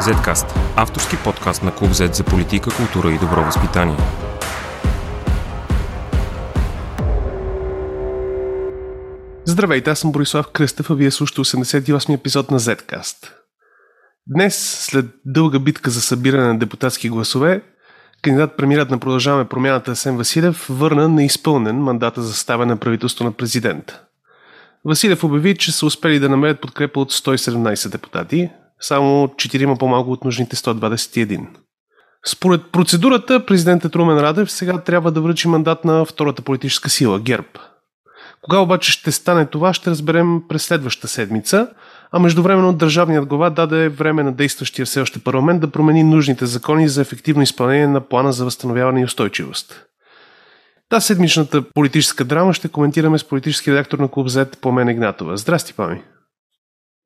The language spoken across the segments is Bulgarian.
Zcast – авторски подкаст на Клуб Z за политика, култура и добро възпитание. Здравейте, аз съм Борислав Кръстев, а вие слушате 88 епизод на Zcast. Днес, след дълга битка за събиране на депутатски гласове, кандидат премират на продължаваме промяната Асен Василев върна неизпълнен мандата за ставане на правителство на президента. Василев обяви, че са успели да намерят подкрепа от 117 депутати, само 4 по-малко от нужните 121. Според процедурата, президентът Румен Радев сега трябва да връчи мандат на втората политическа сила – ГЕРБ. Кога обаче ще стане това, ще разберем през следващата седмица, а междувременно държавният глава даде време на действащия все още парламент да промени нужните закони за ефективно изпълнение на плана за възстановяване и устойчивост. Та седмичната политическа драма ще коментираме с политически редактор на Клуб Z Помен Игнатова. Здрасти, Пами!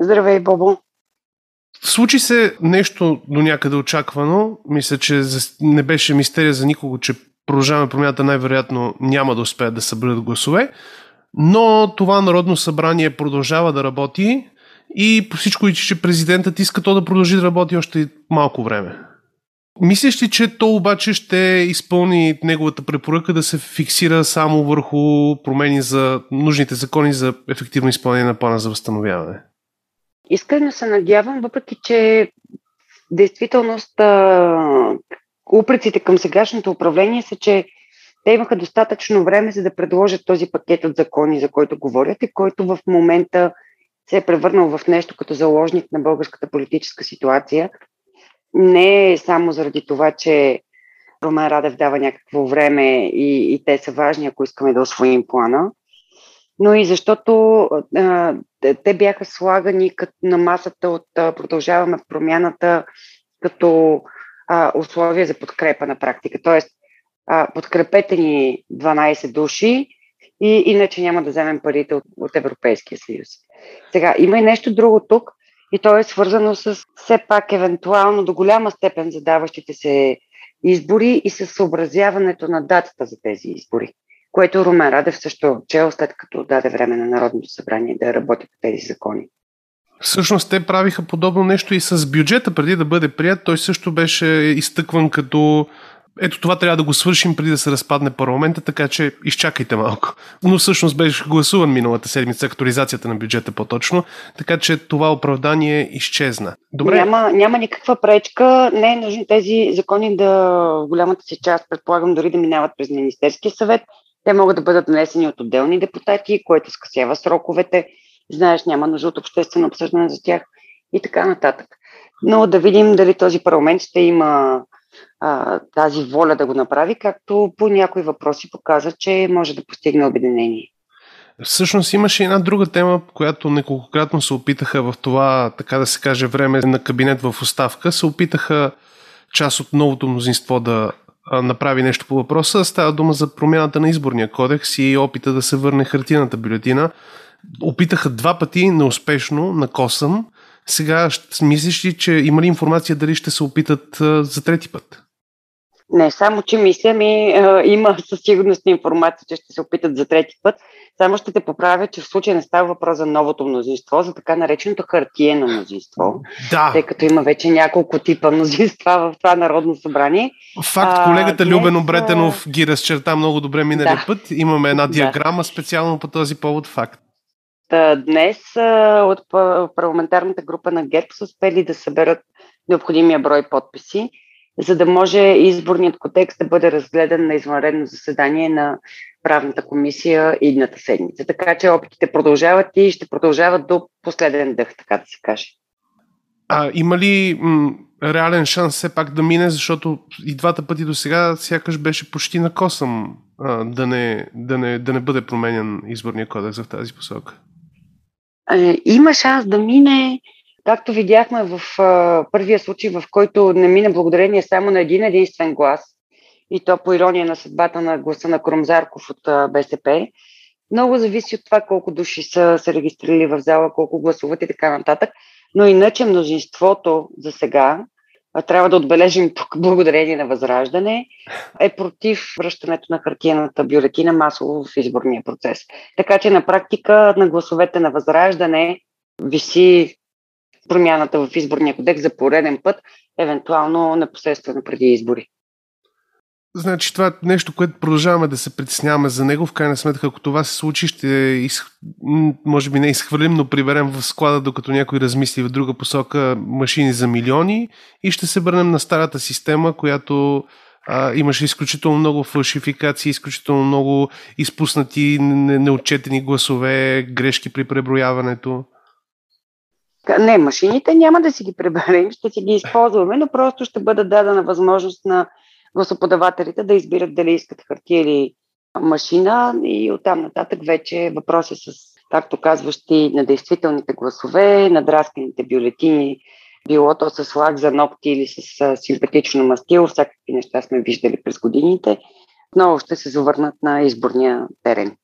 Здравей, Бобо! Случи се нещо до някъде очаквано. Мисля, че не беше мистерия за никого, че продължаваме промяната най-вероятно няма да успеят да съберат гласове. Но това Народно събрание продължава да работи и по всичко че президентът иска то да продължи да работи още малко време. Мислиш ли, че то обаче ще изпълни неговата препоръка да се фиксира само върху промени за нужните закони за ефективно изпълнение на плана за възстановяване? Искрено се надявам, въпреки че действителност упреците към сегашното управление са, че те имаха достатъчно време за да предложат този пакет от закони, за който говорят и който в момента се е превърнал в нещо като заложник на българската политическа ситуация. Не е само заради това, че Ромен Радев дава някакво време и, и те са важни, ако искаме да освоим плана, но и защото а, те бяха слагани като на масата от а, Продължаваме промяната като а, условия за подкрепа на практика. Тоест, а, подкрепете ни 12 души и иначе няма да вземем парите от, от Европейския съюз. Сега, има и нещо друго тук, и то е свързано с все пак евентуално до голяма степен задаващите се избори и с съобразяването на датата за тези избори, което Румен Радев също е чел след като даде време на Народното събрание да работи по тези закони. Всъщност те правиха подобно нещо и с бюджета преди да бъде прият. Той също беше изтъкван като ето това трябва да го свършим преди да се разпадне парламента, така че изчакайте малко. Но всъщност беше гласуван миналата седмица актуализацията на бюджета по-точно, така че това оправдание изчезна. Добре. Няма, няма никаква пречка. Не е нужно тези закони да в голямата си част, предполагам, дори да минават през Министерския съвет. Те могат да бъдат внесени от отделни депутати, което скъсява сроковете. Знаеш, няма нужда от обществено обсъждане за тях и така нататък. Но да видим дали този парламент ще има а, тази воля да го направи, както по някои въпроси показва, че може да постигне обединение. Всъщност имаше една друга тема, която неколкократно се опитаха в това, така да се каже, време на кабинет в оставка, се опитаха част от новото мнозинство да направи нещо по въпроса. Става дума за промяната на изборния кодекс и опита да се върне хартината бюлетина. Опитаха два пъти неуспешно на косъм. Сега мислиш ли, че има ли информация дали ще се опитат за трети път? Не, само че мисля ми, има със сигурност информация, че ще се опитат за трети път. Само ще те поправя, че в случая не става въпрос за новото мнозинство, за така нареченото хартиено мнозинство. Да. Тъй като има вече няколко типа мнозинства в това Народно събрание. Факт, колегата а, Любен Обретенов ги разчерта много добре миналия да. път. Имаме една диаграма да. специално по този повод. Факт. Днес от парламентарната група на ГЕРБ са успели да съберат необходимия брой подписи за да може изборният кодекс да бъде разгледан на извънредно заседание на правната комисия идната седмица. Така че опитите продължават и ще продължават до последен дъх, така да се каже. А има ли м- реален шанс все пак да мине, защото и двата пъти до сега сякаш беше почти на косъм а, да, не, да, не, да не бъде променен изборния кодекс в тази посока? Е, има шанс да мине, Както видяхме в а, първия случай, в който не мина благодарение само на един единствен глас, и то по ирония на съдбата на гласа на Кромзарков от а, БСП, много зависи от това колко души са се регистрирали в зала, колко гласуват и така нататък. Но иначе мнозинството за сега, трябва да отбележим тук благодарение на Възраждане, е против връщането на хартиената бюлетина масово в изборния процес. Така че на практика на гласовете на Възраждане виси промяната в изборния кодекс за пореден път, евентуално непосредствено преди избори. Значи това е нещо, което продължаваме да се притесняваме за него. В крайна сметка, ако това се случи, ще из... може би не изхвърлим, но приберем в склада, докато някой размисли в друга посока машини за милиони и ще се върнем на старата система, която а, имаше изключително много фалшификации, изключително много изпуснати неотчетени гласове, грешки при преброяването. Не, машините няма да си ги преберем, ще си ги използваме, но просто ще бъде дадена възможност на гласоподавателите да избират дали искат хартия или машина и оттам нататък вече въпроси с, както казващи, на действителните гласове, на драсканите бюлетини, било то с лак за ногти или с симпатично мастило, всякакви неща сме виждали през годините, отново ще се завърнат на изборния терен.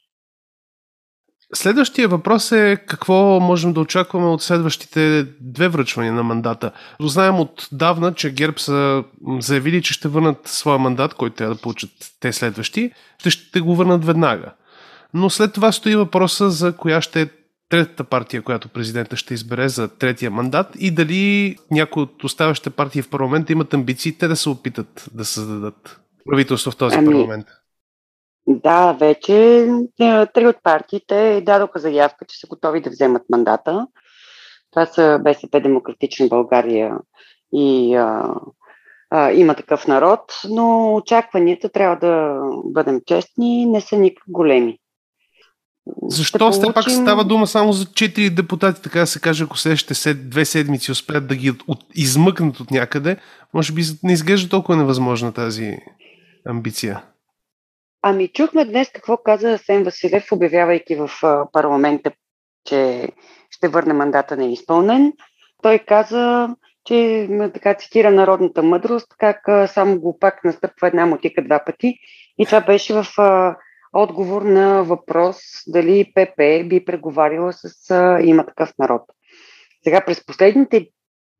Следващия въпрос е какво можем да очакваме от следващите две връчвания на мандата. Знаем отдавна, че ГЕРБ са заявили, че ще върнат своя мандат, който трябва да получат те следващи, ще, ще го върнат веднага. Но след това стои въпроса за коя ще е третата партия, която президента ще избере за третия мандат и дали някои от оставащите партии в парламента имат амбиции те да се опитат да създадат правителство в този ами, парламент. Да, вече е, три от партиите дадоха заявка, че са готови да вземат мандата. Това са БСП Демократична България и а, а, има такъв народ, но очакванията, трябва да бъдем честни, не са никак големи. Защо получим... все пак става дума само за четири депутати, така да се каже, ако следващите две седмици успеят да ги от, измъкнат от някъде, може би не изглежда толкова невъзможна тази амбиция. Ами чухме днес какво каза Сен Василев, обявявайки в парламента, че ще върне мандата неизпълнен. Той каза, че така цитира народната мъдрост, как само го пак настъпва една мотика два пъти. И това беше в отговор на въпрос дали ПП би преговаряла с а, има такъв народ. Сега през последните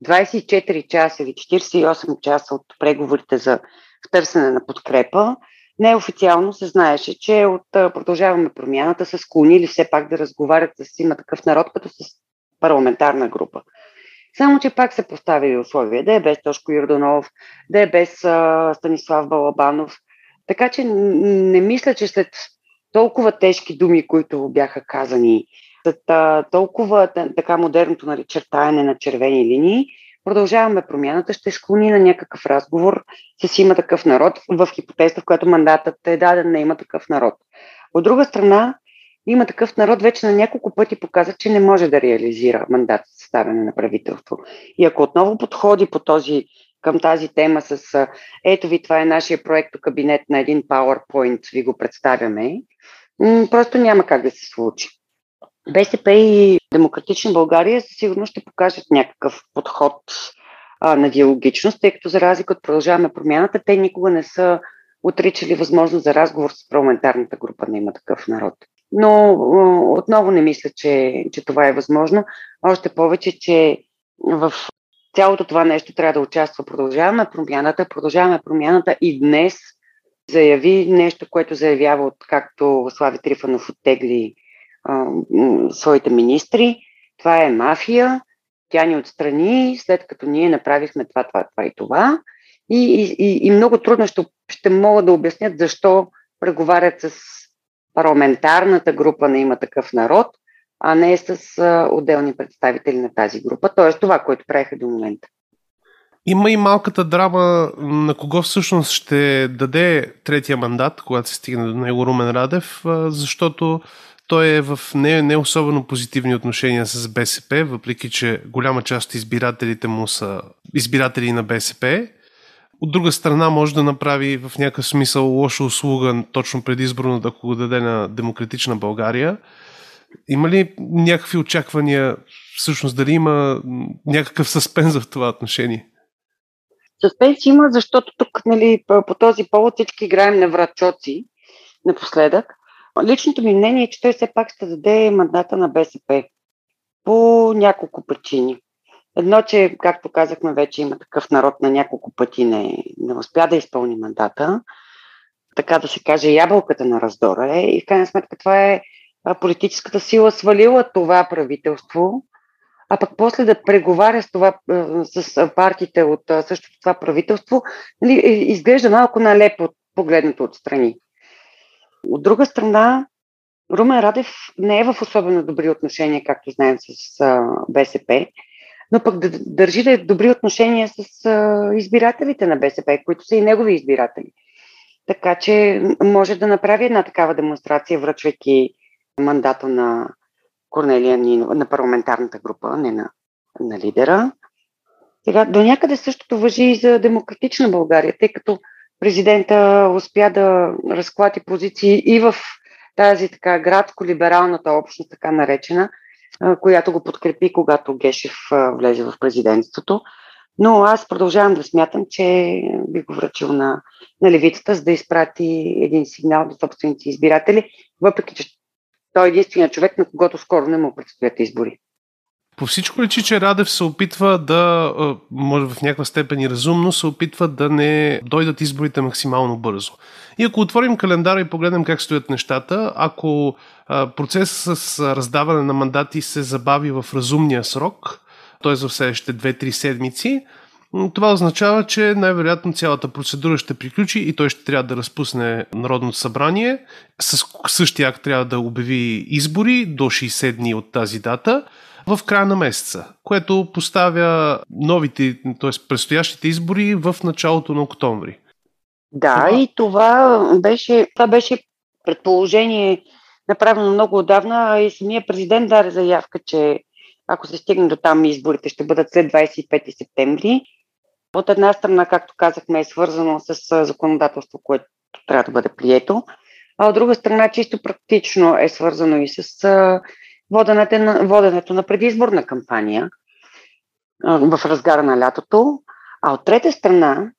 24 часа или 48 часа от преговорите за търсене на подкрепа, неофициално се знаеше, че от Продължаваме промяната са склонили все пак да разговарят с има такъв народ, като с парламентарна група. Само, че пак се поставили условия да е без Тошко Юрданов, да е без а, Станислав Балабанов. Така че не мисля, че след толкова тежки думи, които бяха казани, след а, толкова така модерното начертаяне на червени линии, продължаваме промяната, ще склони на някакъв разговор с има такъв народ, в хипотеза, в която мандатът е даден на има такъв народ. От друга страна, има такъв народ вече на няколко пъти показа, че не може да реализира мандат за съставяне на правителство. И ако отново подходи по този, към тази тема с ето ви, това е нашия проект кабинет на един PowerPoint, ви го представяме, просто няма как да се случи. БСП и Демократична България със сигурност ще покажат някакъв подход а, на диалогичност, тъй като за разлика от продължаваме промяната, те никога не са отричали възможност за разговор с парламентарната група на има такъв народ. Но отново не мисля, че, че това е възможно. Още повече, че в цялото това нещо трябва да участва. Продължаваме промяната, продължаваме промяната и днес заяви нещо, което заявява от както Слави Трифанов оттегли своите министри. Това е мафия, тя ни отстрани, след като ние направихме това, това, това и това. И, и, и много трудно ще, ще могат да обяснят защо преговарят с парламентарната група на има такъв народ, а не с а, отделни представители на тази група. Тоест това, което правиха до момента. Има и малката драма на кого всъщност ще даде третия мандат, когато се стигне до него Румен Радев, защото той е в не, не особено позитивни отношения с БСП, въпреки че голяма част от избирателите му са избиратели на БСП. От друга страна може да направи в някакъв смисъл лоша услуга точно предизборно да го даде на демократична България. Има ли някакви очаквания, всъщност дали има някакъв съспенс в това отношение? Съспенс има, защото тук нали, по този повод всички играем на врачоци напоследък. Личното ми мнение е, че той все пак ще даде мандата на БСП по няколко причини. Едно, че, както казахме вече, има такъв народ на няколко пъти не, не успя да изпълни мандата. Така да се каже, ябълката на раздора е. И в крайна сметка това е политическата сила свалила това правителство а пък после да преговаря с, това, с партиите от същото това правителство, нали, е, изглежда малко налепо погледнато отстрани. От друга страна, Румен Радев не е в особено добри отношения, както знаем, с БСП, но пък да държи да е добри отношения с избирателите на БСП, които са и негови избиратели. Така че може да направи една такава демонстрация, връчвайки мандата на Корнелия Нинова, на парламентарната група, не на, на лидера. Сега, до някъде същото въжи и за демократична България, тъй като президента успя да разклати позиции и в тази така градско-либералната общност, така наречена, която го подкрепи, когато Гешев влезе в президентството. Но аз продължавам да смятам, че би го връчил на, на левицата, за да изпрати един сигнал до собствените избиратели, въпреки че той е единствения човек, на когото скоро не му предстоят избори. По всичко личи, че Радев се опитва да, може в някаква степен и разумно, се опитва да не дойдат изборите максимално бързо. И ако отворим календара и погледнем как стоят нещата, ако процесът с раздаване на мандати се забави в разумния срок, т.е. в следващите 2-3 седмици, това означава, че най-вероятно цялата процедура ще приключи и той ще трябва да разпусне Народното събрание. С същия акт трябва да обяви избори до 60 дни от тази дата в края на месеца, което поставя новите, т.е. предстоящите избори в началото на октомври. Да, това... и това беше, това беше предположение направено много отдавна и самия президент даде заявка, че ако се стигне до там изборите ще бъдат след 25 септември. От една страна, както казахме, е свързано с законодателство, което трябва да бъде прието, а от друга страна, чисто практично е свързано и с воденето на, воденето на предизборна кампания в разгара на лятото. А от трета страна,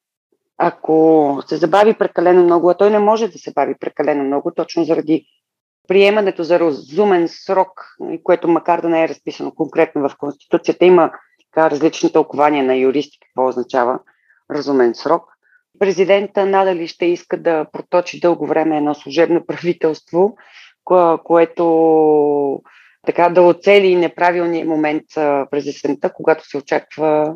ако се забави прекалено много, а той не може да се бави прекалено много, точно заради приемането за разумен срок, което макар да не е разписано конкретно в Конституцията, има така различни тълкования на юристи какво означава разумен срок. Президента надали ще иска да проточи дълго време едно служебно правителство, което така да оцели неправилния момент през есента, когато се очаква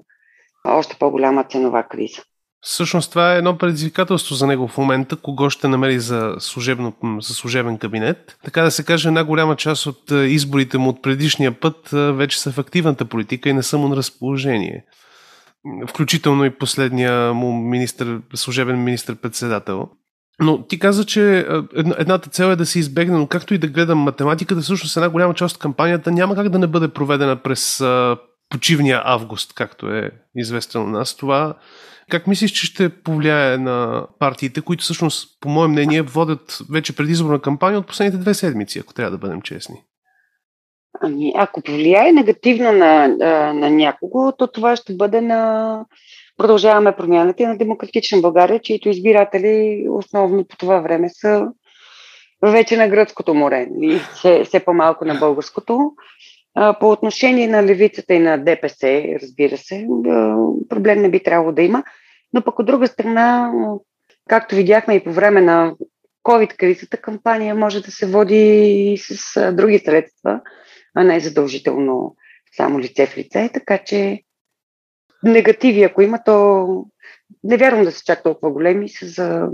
още по-голяма ценова криза. Всъщност това е едно предизвикателство за него в момента, кого ще намери за, служебно, за служебен кабинет. Така да се каже, една голяма част от изборите му от предишния път вече са в активната политика и не са му на разположение. Включително и последния му министр, служебен министр-председател. Но ти каза, че едната цел е да се избегне, но както и да гледам математиката, всъщност една голяма част от кампанията няма как да не бъде проведена през почивния август, както е известно на нас. Това как мислиш, че ще повлияе на партиите, които всъщност, по мое мнение, водят вече предизборна кампания от последните две седмици, ако трябва да бъдем честни? Ами, ако повлияе негативно на, на някого, то това ще бъде на продължаваме промяната на демократична България, чието избиратели основно по това време са вече на гръцкото море, и нали? все, все по-малко на българското. По отношение на левицата и на ДПС, разбира се, проблем не би трябвало да има, но пък от друга страна, както видяхме и по време на COVID-кризата, кампания може да се води и с други средства, а не задължително само лице в лице, така че негативи, ако има, то не вярвам да са чак толкова големи за,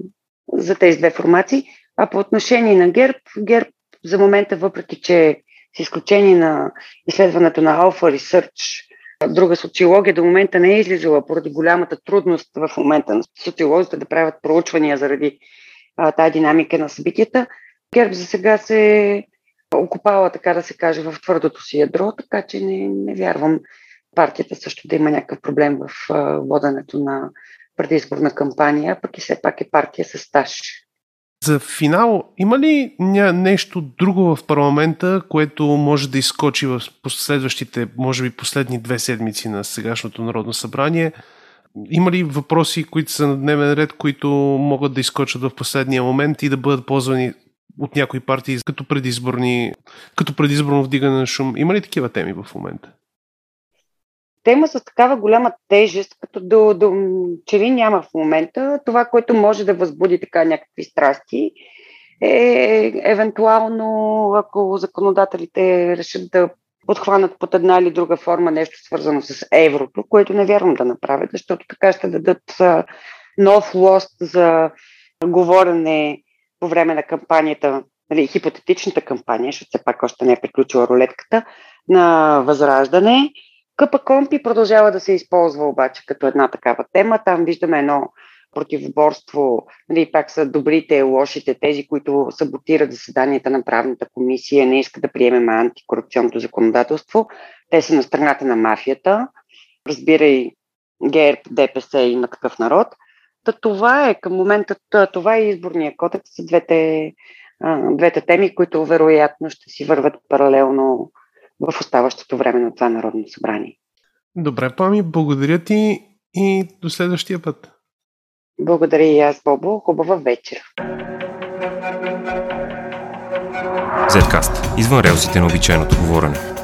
за тези две формации. А по отношение на ГЕРБ, ГЕРБ за момента, въпреки че с изключение на изследването на Alpha Research, друга социология до момента не е излизала поради голямата трудност в момента на социолозите да правят проучвания заради а, тази динамика на събитията. ГЕРБ за сега се окупала, така да се каже, в твърдото си ядро, така че не, не вярвам партията също да има някакъв проблем в воденето на предизборна кампания, пък и все пак е партия с стаж. За финал, има ли нещо друго в парламента, което може да изкочи в последващите, може би последни две седмици на сегашното Народно събрание? Има ли въпроси, които са на дневен ред, които могат да изкочат в последния момент и да бъдат ползвани от някои партии като предизборни, като предизборно вдигане на шум? Има ли такива теми в момента? Тема с такава голяма тежест, като до, до, че ли няма в момента, това, което може да възбуди така някакви страсти, е евентуално, ако законодателите решат да подхванат под една или друга форма нещо свързано с еврото, което не вярвам да направят, защото така ще дадат нов лост за говорене по време на кампанията, нали, хипотетичната кампания, защото все пак още не е приключила рулетката, на възраждане. Къпа Компи продължава да се използва обаче като една такава тема. Там виждаме едно противоборство, нали, пак са добрите, лошите, тези, които саботират заседанията на правната комисия, не искат да приемем антикорупционното законодателство. Те са на страната на мафията. Разбирай, ГЕРБ, ДПС има такъв народ. Та това е към момента, това е изборния кодекс двете, двете теми, които вероятно ще си върват паралелно в оставащото време на това Народно събрание. Добре, Пами, благодаря ти и до следващия път. Благодаря и аз, Бобо. Хубава вечер. Zcast. Извън релсите на обичайното говорене.